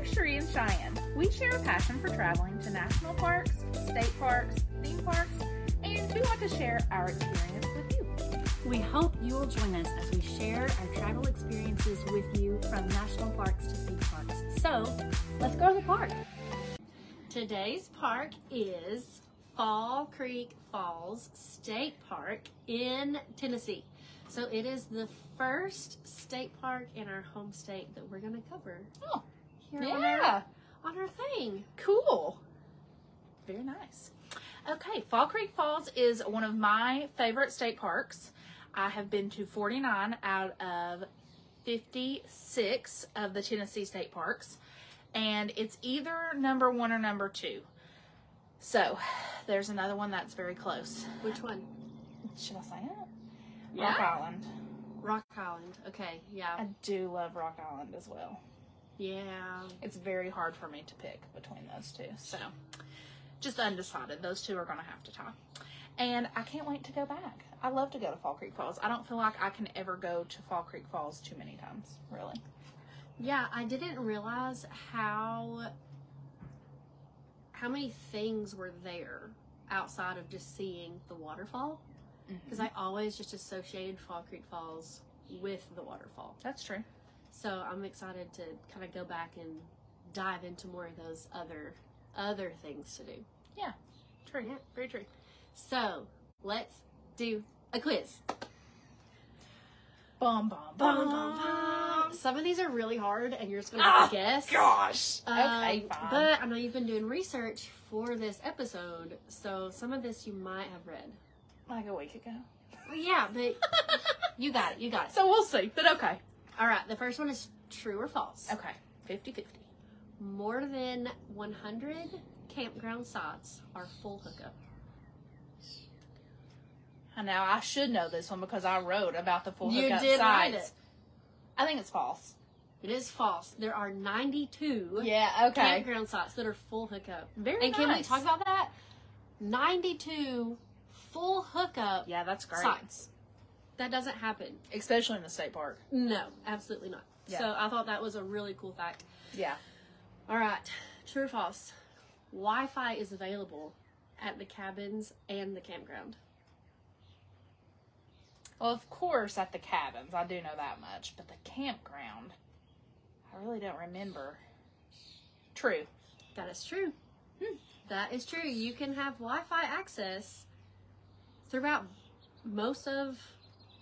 We're Cherie and Cheyenne. We share a passion for traveling to national parks, state parks, theme parks, and we want to share our experience with you. We hope you will join us as we share our travel experiences with you from national parks to theme parks. So, let's go to the park. Today's park is Fall Creek Falls State Park in Tennessee. So, it is the first state park in our home state that we're going to cover Oh, here on, yeah. our, on our thing. Cool. Very nice. Okay, Fall Creek Falls is one of my favorite state parks. I have been to 49 out of 56 of the Tennessee state parks, and it's either number one or number two. So, there's another one that's very close. Which one? Should I say it? Yeah. Rock Island. Rock Island. Okay, yeah. I do love Rock Island as well. Yeah. It's very hard for me to pick between those two. So, just undecided. Those two are going to have to tie. And I can't wait to go back. I love to go to Fall Creek Falls. I don't feel like I can ever go to Fall Creek Falls too many times, really. Yeah, I didn't realize how how many things were there outside of just seeing the waterfall. Mm-hmm. Because I always just associated Fall Creek Falls with the waterfall. That's true. So I'm excited to kind of go back and dive into more of those other other things to do. Yeah, true. Yeah. Very true. So let's do a quiz. Bum, bum, Bum, bum, bum. Some of these are really hard, and you're just gonna Ah, have to guess. Gosh. Um, okay, fine. But I know you've been doing research for this episode, so some of this you might have read. like a week ago. Well, yeah, but you got it. You got it. So we'll see, but okay. All right. The first one is true or false. Okay. 50 50. More than 100 campground sites are full hookup. And now, I should know this one because I wrote about the full hookup sites. You hookup did write sites. it. I think it's false. It is false. There are 92 Yeah, okay. campground sites that are full hookup. Very and can we nice. talk about that? 92 full hookup Yeah, that's great. sites. That doesn't happen. Especially in the state park. No, absolutely not. Yeah. So I thought that was a really cool fact. Yeah. All right, true or false? Wi-Fi is available at the cabins and the campground. Well, of course, at the cabins, I do know that much, but the campground, I really don't remember. True. That is true. Hmm, That is true. You can have Wi-Fi access throughout most of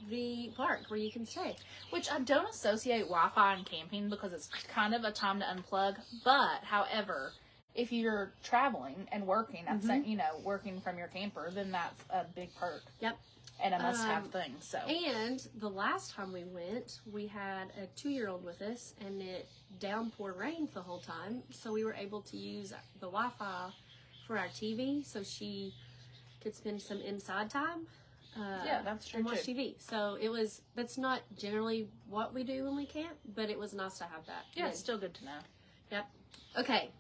the park where you can stay. Which I don't associate Wi Fi and camping because it's kind of a time to unplug. But, however, if you're traveling and working, at Mhm. some- you know, working from your camper, then that's a big perk Yep. and a must have Um, thing. So, And the last time we went, we had a two-year-old with us, and it downpour rained the whole time, so we were able to use the Wi-Fi for our TV, so she could spend some inside time. Uh, Yeah, that's true, And watch too. TV. So it was. That's not generally what we do when we camp, but it was nice to have that. yeah, then. it's still good to know. Yep. Okay.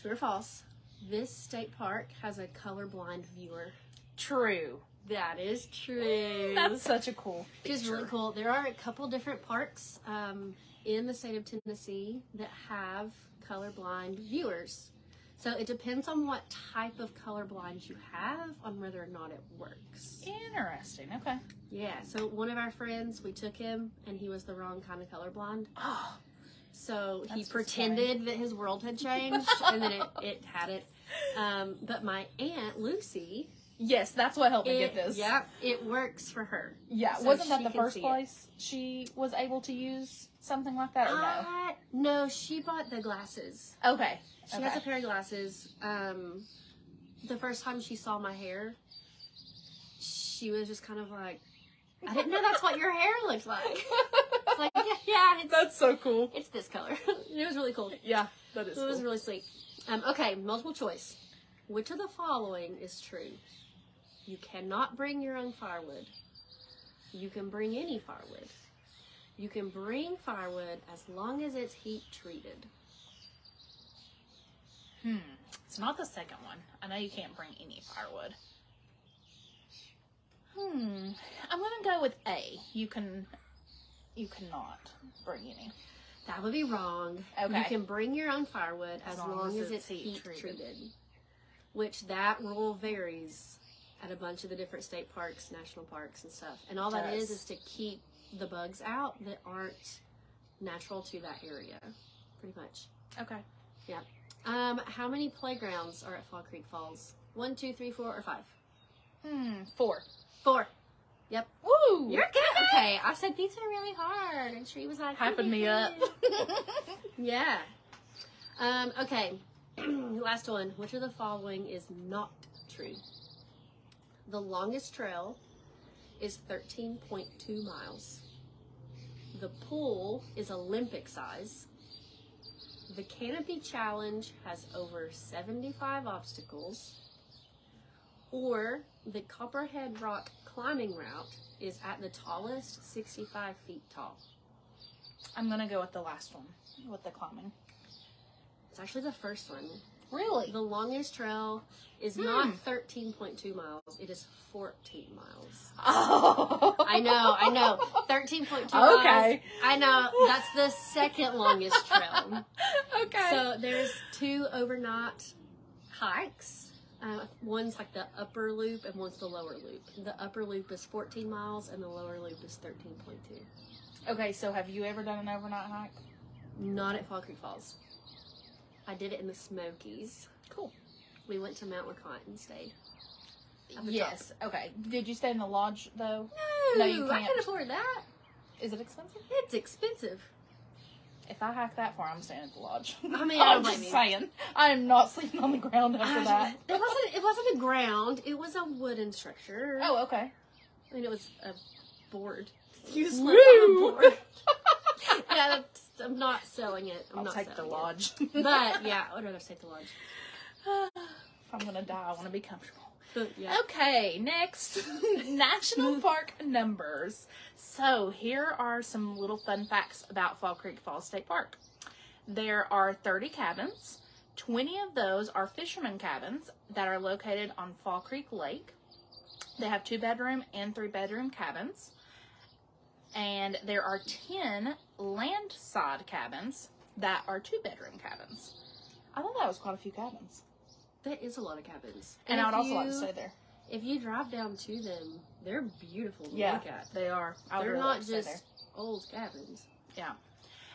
True or false? This state park has a colorblind viewer. True. That is true. That's such a cool Which is really cool. There are a couple different parks um, in the state of Tennessee that have colorblind viewers. So it depends on what type of colorblind you have on whether or not it works. Interesting. Okay. Yeah. So one of our friends, we took him, and he was the wrong kind of colorblind. Oh, So he pretended that his world had changed, and then it, it had it. Um, but my aunt Lucy, yes, that's what helped me get this. yeah, it works for her. Yeah, So wasn't that the first see it. place she was able to use something like that, or no? Uh, no, she bought the glasses. Okay. She okay. has a pair of glasses. Um, the first time she saw my hair, she was just kind of like, I didn't know that's what your hair looked like. like, yeah, yeah it's, That's so cool. it's this color. it was really cool. Yeah, that is It was really sweet. Um, okay, multiple choice. Which of the following is true? You cannot bring your own firewood. You can bring any firewood. You can bring firewood as long as it's heat treated. Hmm. It's not the second one. I know you can't bring any firewood. Hmm. I'm gonna go with A. You can. You cannot bring any. That would be wrong. Okay. You can bring your own firewood as, long, as, it's heat heat treated. treated. Which that rule varies at a bunch of the different state parks, national parks, and stuff. And all that is is to keep the bugs out that aren't natural to that area. Pretty much. Okay. Yeah. Um, how many playgrounds are at Fall Creek Falls? One, two, three, four, or five? Hmm. Four. Four. Yep. Woo! You're good. Okay, I said these are really hard, and she was like, hyping me up. yeah. Um. Okay. Last one. Which of the following is not true? The longest trail is 13.2 miles. The pool is Olympic size. The Canopy Challenge has over 75 obstacles. Or the Copperhead Rock climbing route is at the tallest 65 feet tall. I'm gonna go with the last one with the climbing. It's actually the first one. Really? The longest trail is Hmm. not 13.2 miles, it is 14 miles. Oh. I know, I know. 13.2 Okay. miles. I know. That's the second longest trail. okay. So there's two overnight hikes. Uh, one's like the upper loop and one's the lower loop. The upper loop is 14 miles and the lower loop is 13.2. okay. So have you ever done an overnight hike? Not at Fall Creek Falls. I did it in the Smokies. Cool. We went to Mount LeConte and stayed. At the Yes. Okay. Did you stay in the lodge though? No, No, you I can't. can afford that. Is it expensive? It's expensive. If I hike that far, I'm staying at the lodge. I mean, I I'm just you. saying. I am not sleeping on the ground after um, that. It wasn't. It wasn't a ground. It was a wooden structure. Oh, okay. I mean, it was a board. You slept on a board. yeah, that's, I'm not selling it. I'm I'll not take the lodge. It. But yeah, I would rather take the lodge. if I'm gonna die, I want to be comfortable. Yeah. Okay, next national park numbers. So here are some little fun facts about Fall Creek Falls State Park. There are 30 cabins. 20 of those are fishermen cabins that are located on Fall Creek Lake. They have two bedroom and three bedroom cabins. And there are 10 landside cabins that are two bedroom cabins. I thought that was quite a few cabins. That is a lot of cabins. And, I if would also like to stay there. If you drive down to them, they're beautiful to Yeah, look at. they are. I would They're really not like to stay just there. old cabins. Yeah.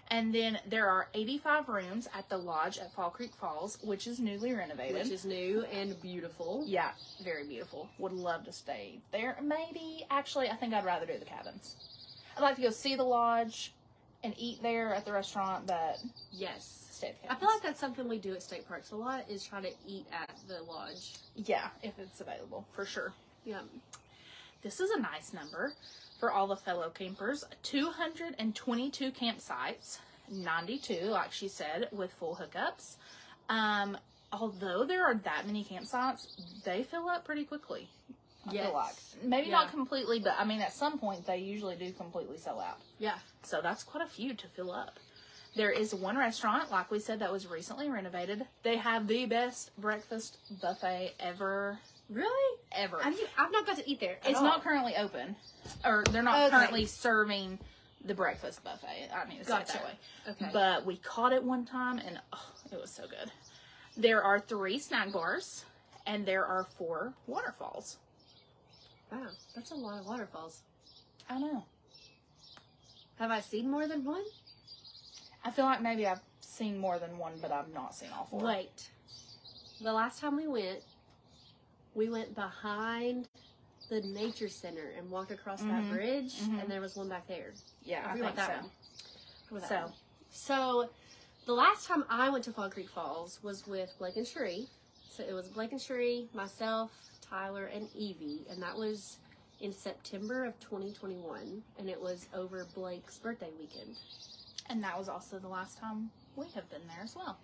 And then there are 85 rooms at the lodge at Fall Creek Falls, which is newly renovated. Which is new and beautiful. yeah, very beautiful. Would love to stay there. Maybe, actually, I think I'd rather do the cabins. I'd like to go see the lodge and eat there at the restaurant, but Yes. stay at I feel like that's something we do at state parks a lot is try to eat at the lodge. yeah, if it's available, for sure. Yeah. This is a nice number for all the fellow campers 222 campsites, 92, like she said, with full hookups. Um, although there are that many campsites, they fill up pretty quickly. I Yes. feel like. Maybe Yeah. not completely, but I mean, at some point, they usually do completely sell out. Yeah. So that's quite a few to fill up. There is one restaurant, like we said, that was recently renovated. They have the best breakfast buffet ever, Really? ever. Have you, I've not got to eat there. at It's all. not currently open, or they're not Okay. currently serving the breakfast buffet. I mean, it's say Gotcha. that way. Okay. But we caught it one time, and oh, it was so good. There are three snack bars, and there are four waterfalls. Wow, that's a lot of waterfalls. I know. Have I seen more than one? I feel like maybe I've seen more than one, but I've not seen all four. Wait. The last time we went, we went behind the nature center and walked across that Mhm. bridge, Mhm. and there was one back there. Yeah, I forgot think that so. one. That So, one. So, the last time I went to Fall Creek Falls was with Blake and Cherie. So it was Blake and Cherie, myself, Tyler, and Evie, and that was in September of 2021, and it was over Blake's birthday weekend. and that was also the last time we have been there as well.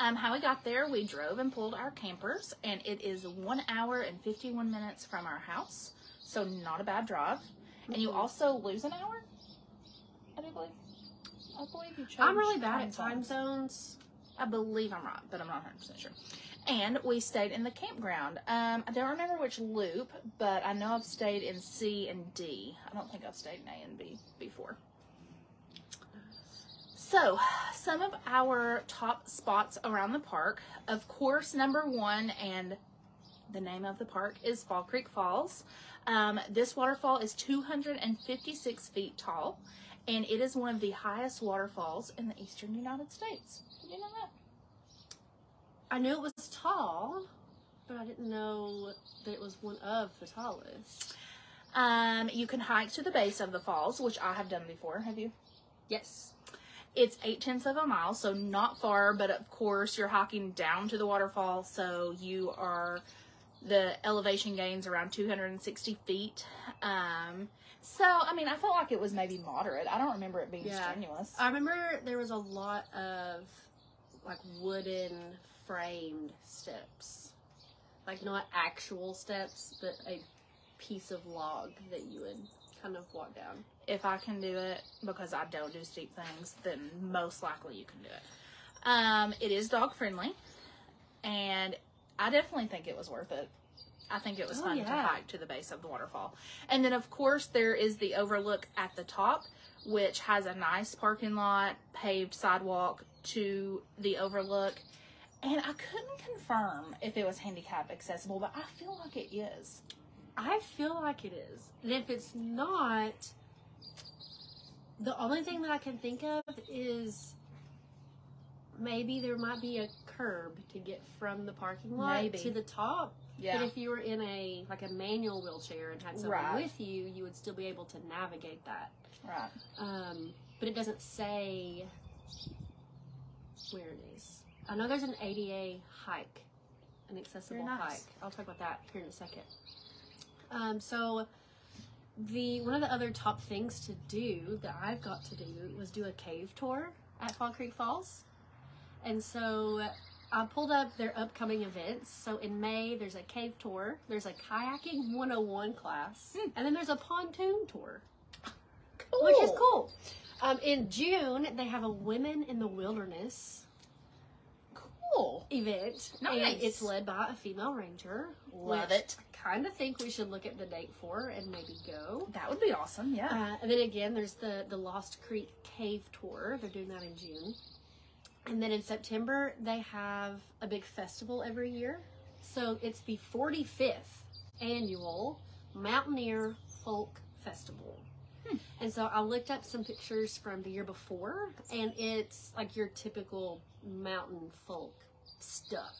Um, how we got there, we drove and pulled our campers, and it is one hour and 51 minutes from our house, so not a bad drive. And you Mhm. also lose an hour, I do believe. I believe you chose. I'm really bad at time zones. I believe I'm right, but I'm not 100% sure. And we stayed in the campground. Um, I don't remember which loop, but I know I've stayed in C and D. I don't think I've stayed in A and B before. So, some of our top spots around the park. Of course, number one, and the name of the park is Fall Creek Falls. Um, this waterfall is 256 feet tall, and it is one of the highest waterfalls in the eastern United States. You know that? I knew it was tall, but I didn't know that it was one of the tallest. Um, you can hike to the base of the falls, which I have done before. Have you? Yes. It's eight tenths of a mile, so not far, but of course you're hiking down to the waterfall, so you are the elevation gains around 260 feet. Um, so I mean, I felt like it was maybe moderate. I don't remember it being Yeah. strenuous. I remember there was a lot of like wooden framed steps. Like not actual steps, but a piece of log that you would kind of walk down. if I can do it because I don't do steep things, then most likely you can do it. Um, it is dog friendly, and I definitely think it was worth it. I think it was Oh, fun to hike to the base of the waterfall. And then, of course, there is the overlook at the top, which has a nice parking lot, paved sidewalk to the overlook. And I couldn't confirm if it was handicap accessible, but I feel like it is. I feel like it is. And if it's not, the only thing that I can think of is maybe there might be a curb to get from the parking lot Maybe. to the top. Yeah. But if you were in a like a manual wheelchair and had someone Right. with you, you would still be able to navigate that. right. Um, but it doesn't say where it is. I know there's an ADA hike, an accessible nice. hike. I'll talk about that here in a second. Um, so the one of the other top things to do that I've got to do was do a cave tour at Fall Creek Falls, and so I pulled up their upcoming events. So in May, there's a cave tour, there's a kayaking 101 class, Hmm. and then there's a pontoon tour Cool. which is cool. Um, in June, they have a Women in the Wilderness Cool. event. Nice. And it's led by a female ranger. Love it. I kind of think we should look at the date for and maybe go. That would be awesome. Yeah. Uh, and then again, there's the, the Lost Creek Cave Tour. They're doing that in June. And then in September, they have a big festival every year. So it's the 45th annual Mountaineer Folk Festival. Hmm. And so I looked up some pictures from the year before, and it's like your typical mountain folk stuff.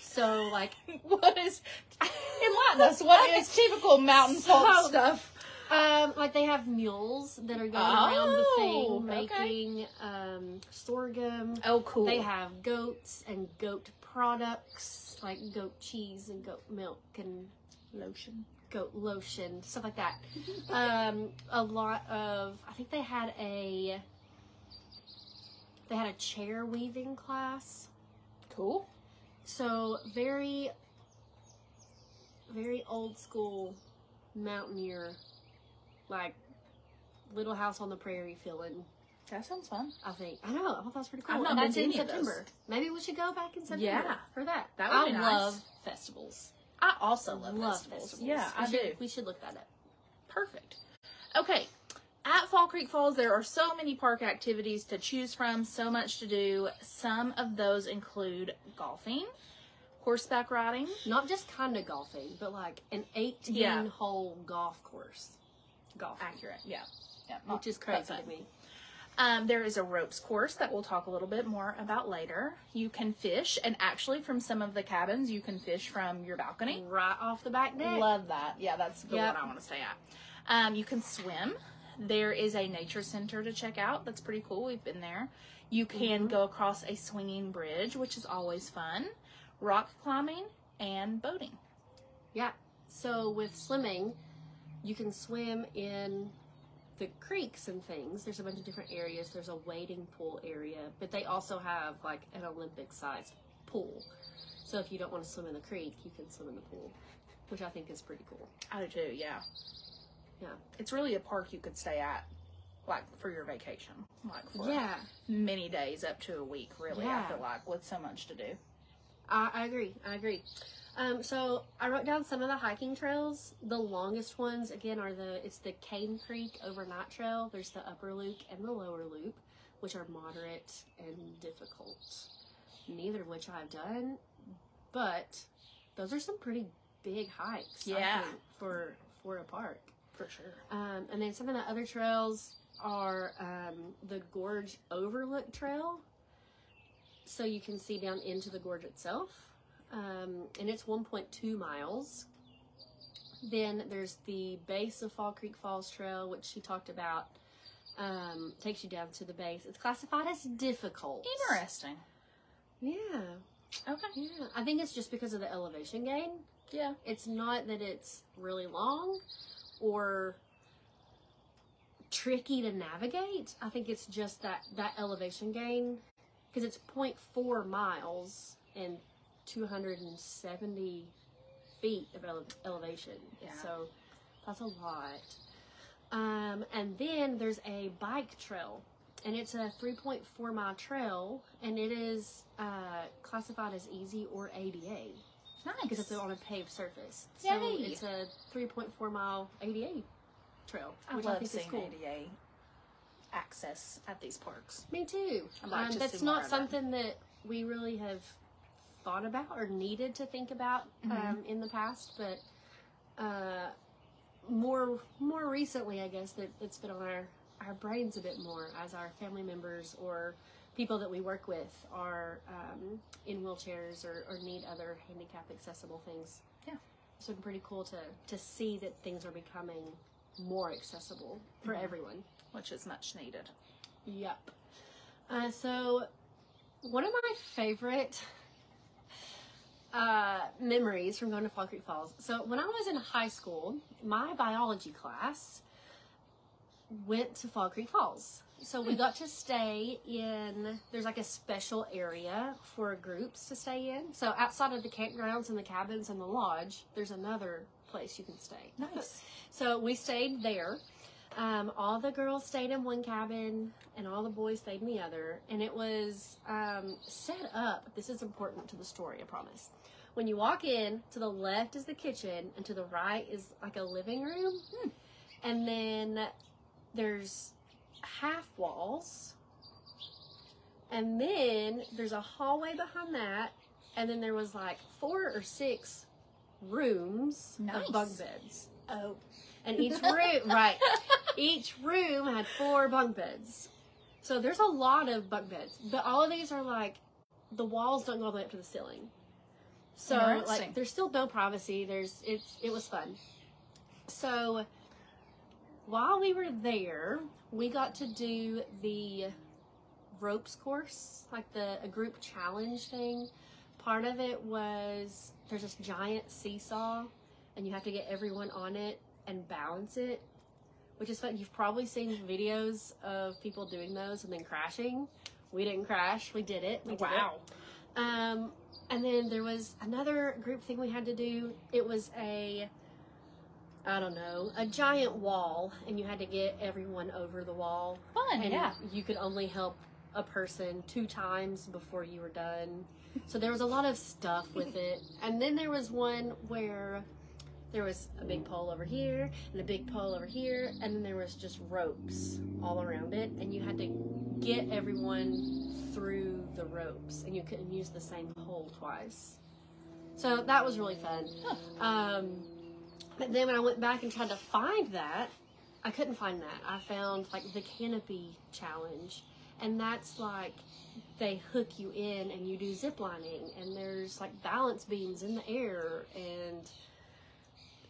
So, like, what is enlighten us? What is typical mountain folk So- stuff? Um, like they have mules that are going around the Oh, thing okay. making um, sorghum. Oh, cool. They have goats and goat products like goat cheese and goat milk and lotion. Goat lotion, stuff like that. um, a lot of I think they had a they had a chair weaving class. Cool. So very very old school mountaineer like Little House on the Prairie feeling. That sounds fun. I think. I know. I thought that was pretty cool. I've not and been that's to in any of those. September. Maybe we should go back in September Yeah. for that. That would I be nice. love festivals. I also I love, festivals. Yeah, we I should, do. We should look that up. Perfect. Okay. At Fall Creek Falls, there are so many park activities to choose from, so much to do. Some of those include golfing, horseback riding, Not just kind of golfing, but like an 18 Yeah. hole golf course. Golf. accurate. Yeah. Yeah. Which uh, is crazy to me. Um, there is a ropes course that we'll talk a little bit more about later. You can fish, and actually, from some of the cabins, you can fish from your balcony. Right off the back deck. Love that. Yeah, that's the Yep. one I want to stay at. Um, you can swim. There is a nature center to check out. That's pretty cool. We've been there. You can Mhm. go across a swinging bridge, which is always fun. Rock climbing and boating. Yeah. So with swimming, you can swim in the creeks and things. There's a bunch of different areas. There's a wading pool area, but they also have like an Olympic sized pool. So if you don't want to swim in the creek, you can swim in the pool, which I think is pretty cool. I do too. Yeah. Yeah. It's really a park you could stay at, like for your vacation, like for Yeah, many days up to a week. Really, I feel like with so much to do. I, I agree. I agree. Um, so I wrote down some of the hiking trails. The longest ones, again, are the it's the Cane Creek Overnight Trail. There's the upper loop and the lower loop. which are moderate and difficult. Neither of which I've done, but those are some pretty big hikes. Yeah. think, for for a park. For sure. Um, and then some of the other trails are um, the Gorge Overlook Trail. So you can see down into the gorge itself. Um, and it's 1.2 miles. Then there's the base of Fall Creek Falls Trail, which she talked about. Um, takes you down to the base. It's classified as difficult. Interesting. Yeah. Okay. Yeah. I think it's just because of the elevation gain. Yeah. It's not that it's really long or tricky to navigate. I think it's just that that elevation gain because it's 0.4 miles and 270 feet of ele- elevation. Yeah. So that's a lot. Um, and then there's a bike trail, and it's a 3.4 mile trail, and it is uh, classified as easy or ADA Nice. because it's on a paved surface. So it's a 3.4 mile ADA trail, I which love I think seeing is cool. ADA access at these parks. Me too. Um, that's not something that we really have thought about or needed to think about Mm-hmm. um, in the past, but uh, more more recently, I guess that it's been on our our brains a bit more as our family members or people that we work with are um, in wheelchairs or, or need other handicap accessible things. Yeah. it's been pretty cool to to see that things are becoming more accessible for Mhm. everyone. which is much needed. Yep. Uh, so, one of my favorite uh, memories from going to Fall Creek Falls. So, when I was in high school, my biology class went to Fall Creek Falls. So, we got to stay in, there's like a special area for groups to stay in. So, outside of the campgrounds and the cabins and the lodge, there's another place you can stay. Nice. So we stayed there. Um, all the girls stayed in one cabin, and all the boys stayed in the other. And it was um, set up. This is important to the story, I promise. When you walk in, to the left is the kitchen, and to the right is like a living room. And then there's half walls. And then there's a hallway behind that. And then there was like four or six rooms Nice. of bunk beds. Oh, And each room, right, each room had four bunk beds. So there's a lot of bunk beds, but all of these are like the walls don't go all the way up to the ceiling. So like there's still no privacy. There's it's it was fun. So while we were there, we got to do the ropes course, like the a group challenge thing. Part of it was there's this giant seesaw and you have to get everyone on it and balance it, which is fun. You've probably seen videos of people doing those and then crashing. We didn't crash. We did it. We did wow. it. Um, and then there was another group thing we had to do. It was a, I don't know, a giant wall, and you had to get everyone over the wall. Fun, And yeah. you could only help a person two times before you were done. So there was a lot of stuff with it. And then there was one where there was a big pole over here and a big pole over here, and then there was just ropes all around it, and you had to get everyone through the ropes, and you couldn't use the same pole twice. So that was really fun. Um, but then when I went back and tried to find that, I couldn't find that. I found like the canopy challenge, and that's like they hook you in and you do zip lining, and there's like balance beams in the air and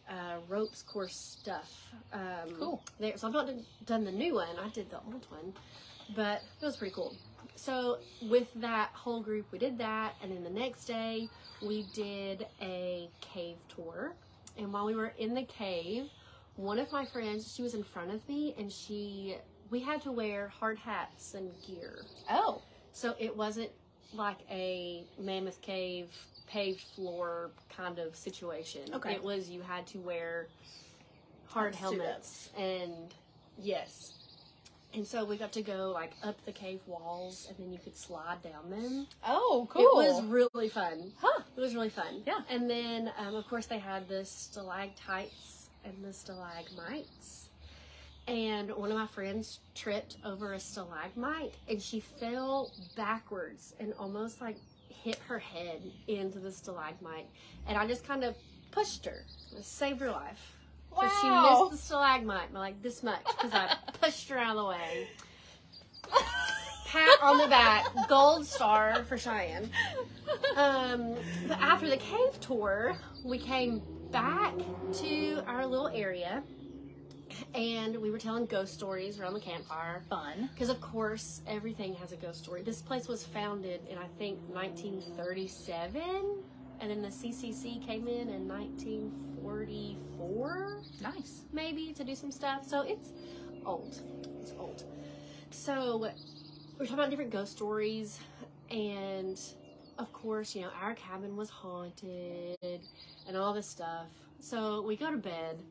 uh, ropes course stuff. Um, Cool. There, so I've not done, done the new one. I did the old one, but it was pretty cool. So with that whole group, we did that, and then the next day we did a cave tour. And while we were in the cave, one of my friends, she was in front of me, and she we had to wear hard hats and gear. Oh, So it wasn't like a mammoth cave paved floor kind of situation. Okay. It was you had to wear hard helmets and yes. And so we got to go like up the cave walls and then you could slide down them. oh, cool. It was really fun. Huh. It was really fun. Yeah. And then um, of course they had the stalactites and the stalagmites. And one of my friends tripped over a stalagmite and she fell backwards and almost like hit her head into the stalagmite and i just kind of pushed her. Saved her life. So she missed the stalagmite by like this much because i pushed her out of the way. Pat on the back gold star for cheyenne. Um, but after the cave tour, we came back to our little area and we were telling ghost stories around the campfire. Fun. Because, of course, everything has a ghost story. This place was founded in, I think, 1937, and then the CCC came in in 1944 Nice. maybe to do some stuff. So it's old. It's old. So we're talking about different ghost stories, and of course, you know, our cabin was haunted and all this stuff. So we go to bed,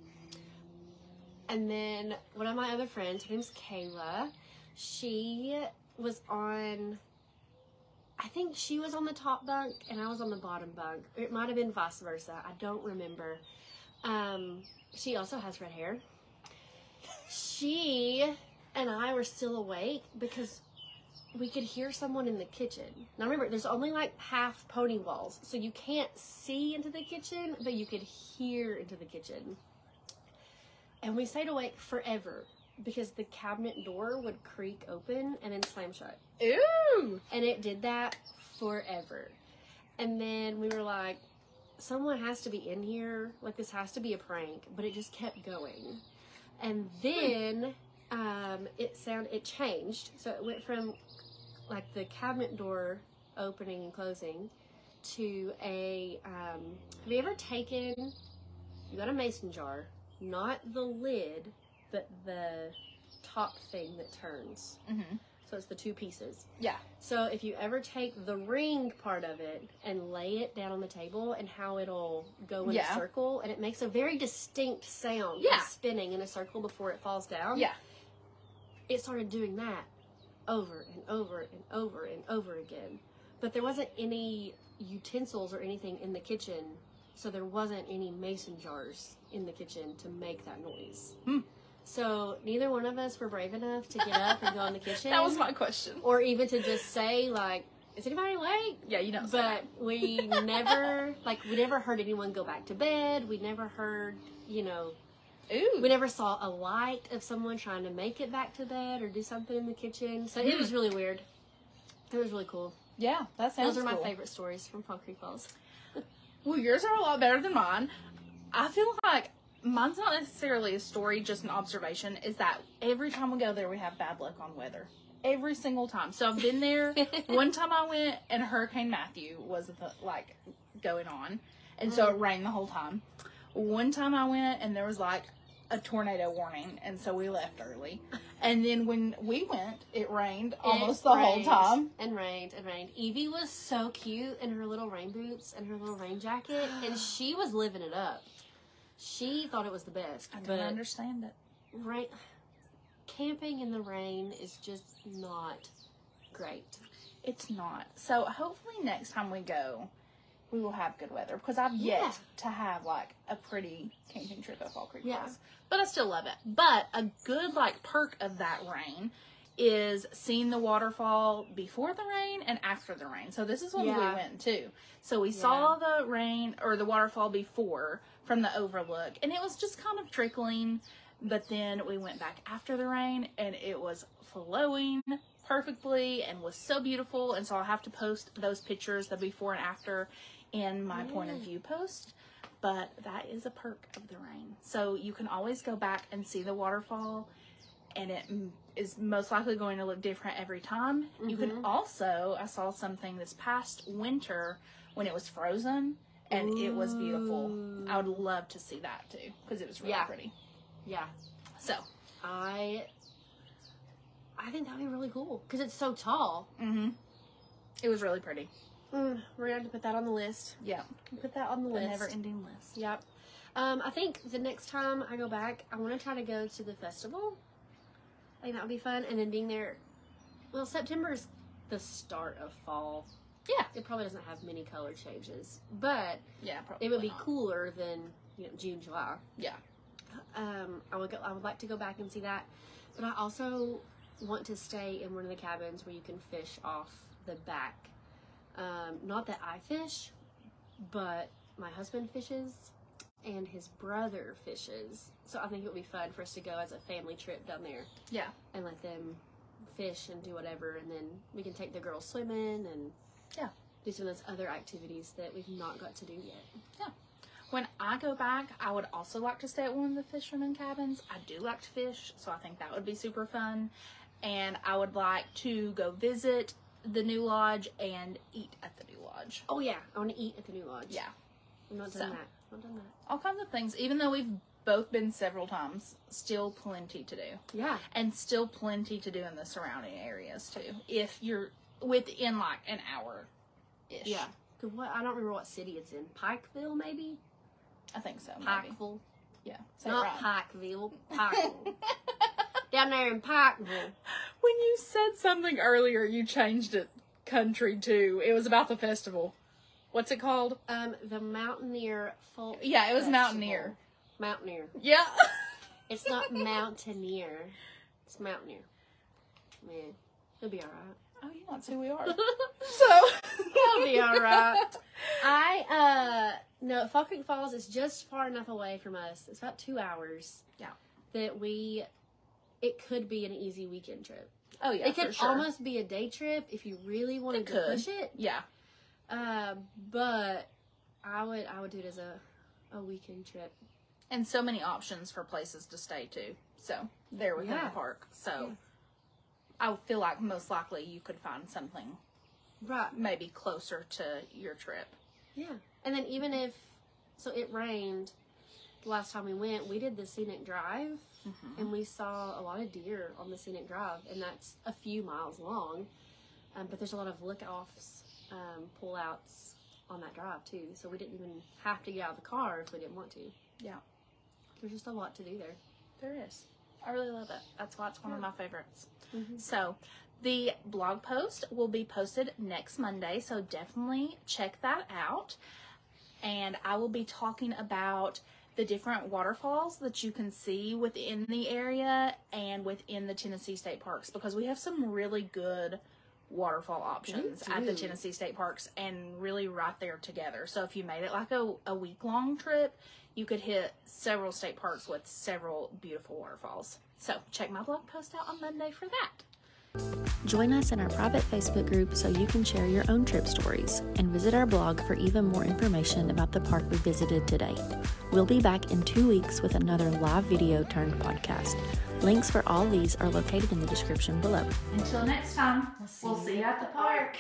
and then one of my other friends, her name's Kayla, she was on. I think she was on the top bunk and I was on the bottom bunk. It might have been vice versa. I don't remember. Um, she also has red hair. She and I were still awake because we could hear someone in the kitchen. Now remember, there's only like half pony walls, so you can't see into the kitchen, but you could hear into the kitchen. And we stayed awake forever because the cabinet door would creak open and then slam shut. Ooh. And it did that forever. And then we were like, someone has to be in here. Like, this has to be a prank. But it just kept going. And then um, it sound it changed. So it went from like the cabinet door opening and closing to a. Um, have you ever taken? You got a mason jar, not the lid, but the top thing that turns. Mm-hmm. So it's the two pieces. Yeah. So if you ever take the ring part of it and lay it down on the table and how it'll go in Yeah. a circle and it makes a very distinct sound Yeah. spinning in a circle before it falls down. Yeah. It started doing that over and over and over and over again. But there wasn't any utensils or anything in the kitchen, so there wasn't any mason jars in the kitchen to make that noise. Hmm. So neither one of us were brave enough to get up and go in the kitchen That was my question. or even to just say like is anybody awake Yeah, you know. but we never like we never heard anyone go back to bed we never heard you know. Ooh. we never saw a light of someone trying to make it back to bed or do something in the kitchen so it was really weird it was really cool Yeah, that sounds those are my favorite stories from Fall Creek Falls Well, yours are a lot better than mine. I feel like mine's not necessarily a story, just an observation. Is that every time we go there, we have bad luck on weather. Every single time. So I've been there. One time I went, and Hurricane Matthew was the, like going on, and so it mm. rained the whole time. One time I went, and there was like a tornado warning, and so we left early. And then when we went, it rained almost It the whole time. and rained and rained Evie was so cute in her little rain boots and her little rain jacket and she was living it up she thought it was the best I don't but understand it. Right. camping in the rain is just not great. It's not. So hopefully next time we go, we will have good weather because I've yet Yeah. to have like a pretty camping trip at Fall Creek Yeah. Falls. But I still love it. But a good like perk of that rain is seeing the waterfall before the rain and after the rain. So this is when Yeah. we went too. So we saw the rain or the waterfall before from the overlook and it was just kind of trickling. But then we went back after the rain and it was flowing perfectly and was so beautiful. And so I'll have to post those pictures, the before and after, in my point of view post. But that is a perk of the rain. So you can always go back and see the waterfall, and it is most likely going to look different every time. You can Mhm. also, I saw something this past winter when it was frozen. And it was beautiful. I would love to see that too because it was really Yeah. pretty. Yeah, So, I I think that'd be really cool because it's so tall. hmm it was really pretty. Mm, we're gonna have to put that on the list. Yeah, Put that on the the list. never-ending list. Yep. Um, I think the next time I go back, I want to try to go to the festival. I think that would be fun, and then being there. Well, September is the start of fall. Yeah. It probably doesn't have many color changes, but Yeah, probably it would be not. cooler than you know June, July. Yeah. Um, I would go, I would like to go back and see that, but I also want to stay in one of the cabins where you can fish off the back. Um, not that I fish, but my husband fishes and his brother fishes. So I think it would be fun for us to go as a family trip down there Yeah. and let them fish and do whatever, and then we can take the girls swimming and Yeah. These are those other activities that we've not got to do yet. Yeah. When I go back, I would also like to stay at one of the fishermen cabins. I do like to fish, so I think that would be super fun. And I would like to go visit the new lodge and eat at the new lodge. Oh yeah, I want to eat at the new lodge. Yeah. I'm not So. done that. Not done that. All kinds of things. Even though we've both been several times, still plenty to do. Yeah. And still plenty to do in the surrounding areas too. If you're within like an hour ish. Yeah. Cause what? I don't remember what city it's in. Pikeville, maybe. I think so. Maybe. Pikeville. Yeah. Say Not right. Pikeville. Pikeville. Down there in Pikeville. When you said something earlier, you changed it country too. It was about the festival. What's it called? Um, the Mountaineer Folk. Yeah, it was Festival. Mountaineer. Mountaineer. Yeah. It's not Mountaineer. It's Mountaineer. Man, it'll be all right. Oh, yeah, that's who we are. so It'll be all right. I uh no, Fall Creek Falls is just far enough away from us. It's about two hours. Yeah. That we, it could be an easy weekend trip. Oh yeah, it could sure. almost be a day trip if you really wanted It to could. push it. Yeah. Uh, but I would I would do it as a a weekend trip. And so many options for places to stay too. So there within Yeah. the park. So Yeah. I feel like most likely you could find something Right. maybe closer to your trip. Yeah. And then even if so it rained the last time we went, we did the scenic drive Mm-hmm. and we saw a lot of deer on the scenic drive and that's a few miles long. Um, but there's a lot of look offs, um, pull outs on that drive too. So we didn't even have to get out of the car if we didn't want to. Yeah. There's just a lot to do there. There is. I really love it. That's why it's one of my favorites. Mhm. So, the blog post will be posted next Monday, so definitely check that out. And I will be talking about the different waterfalls that you can see within the area and within the Tennessee State Parks because we have some really good waterfall options at the. Tennessee State Parks and really right there together. So if you made it like a, a week long trip, you could hit several state parks with several beautiful waterfalls. So check my blog post out on Monday for that. Join us in our private Facebook group so you can share your own trip stories and visit our blog for even more information about the park we visited today. We'll be back in two weeks with another live video turned podcast. Links for all these are located in the description below. Until next time, we'll see you at the park.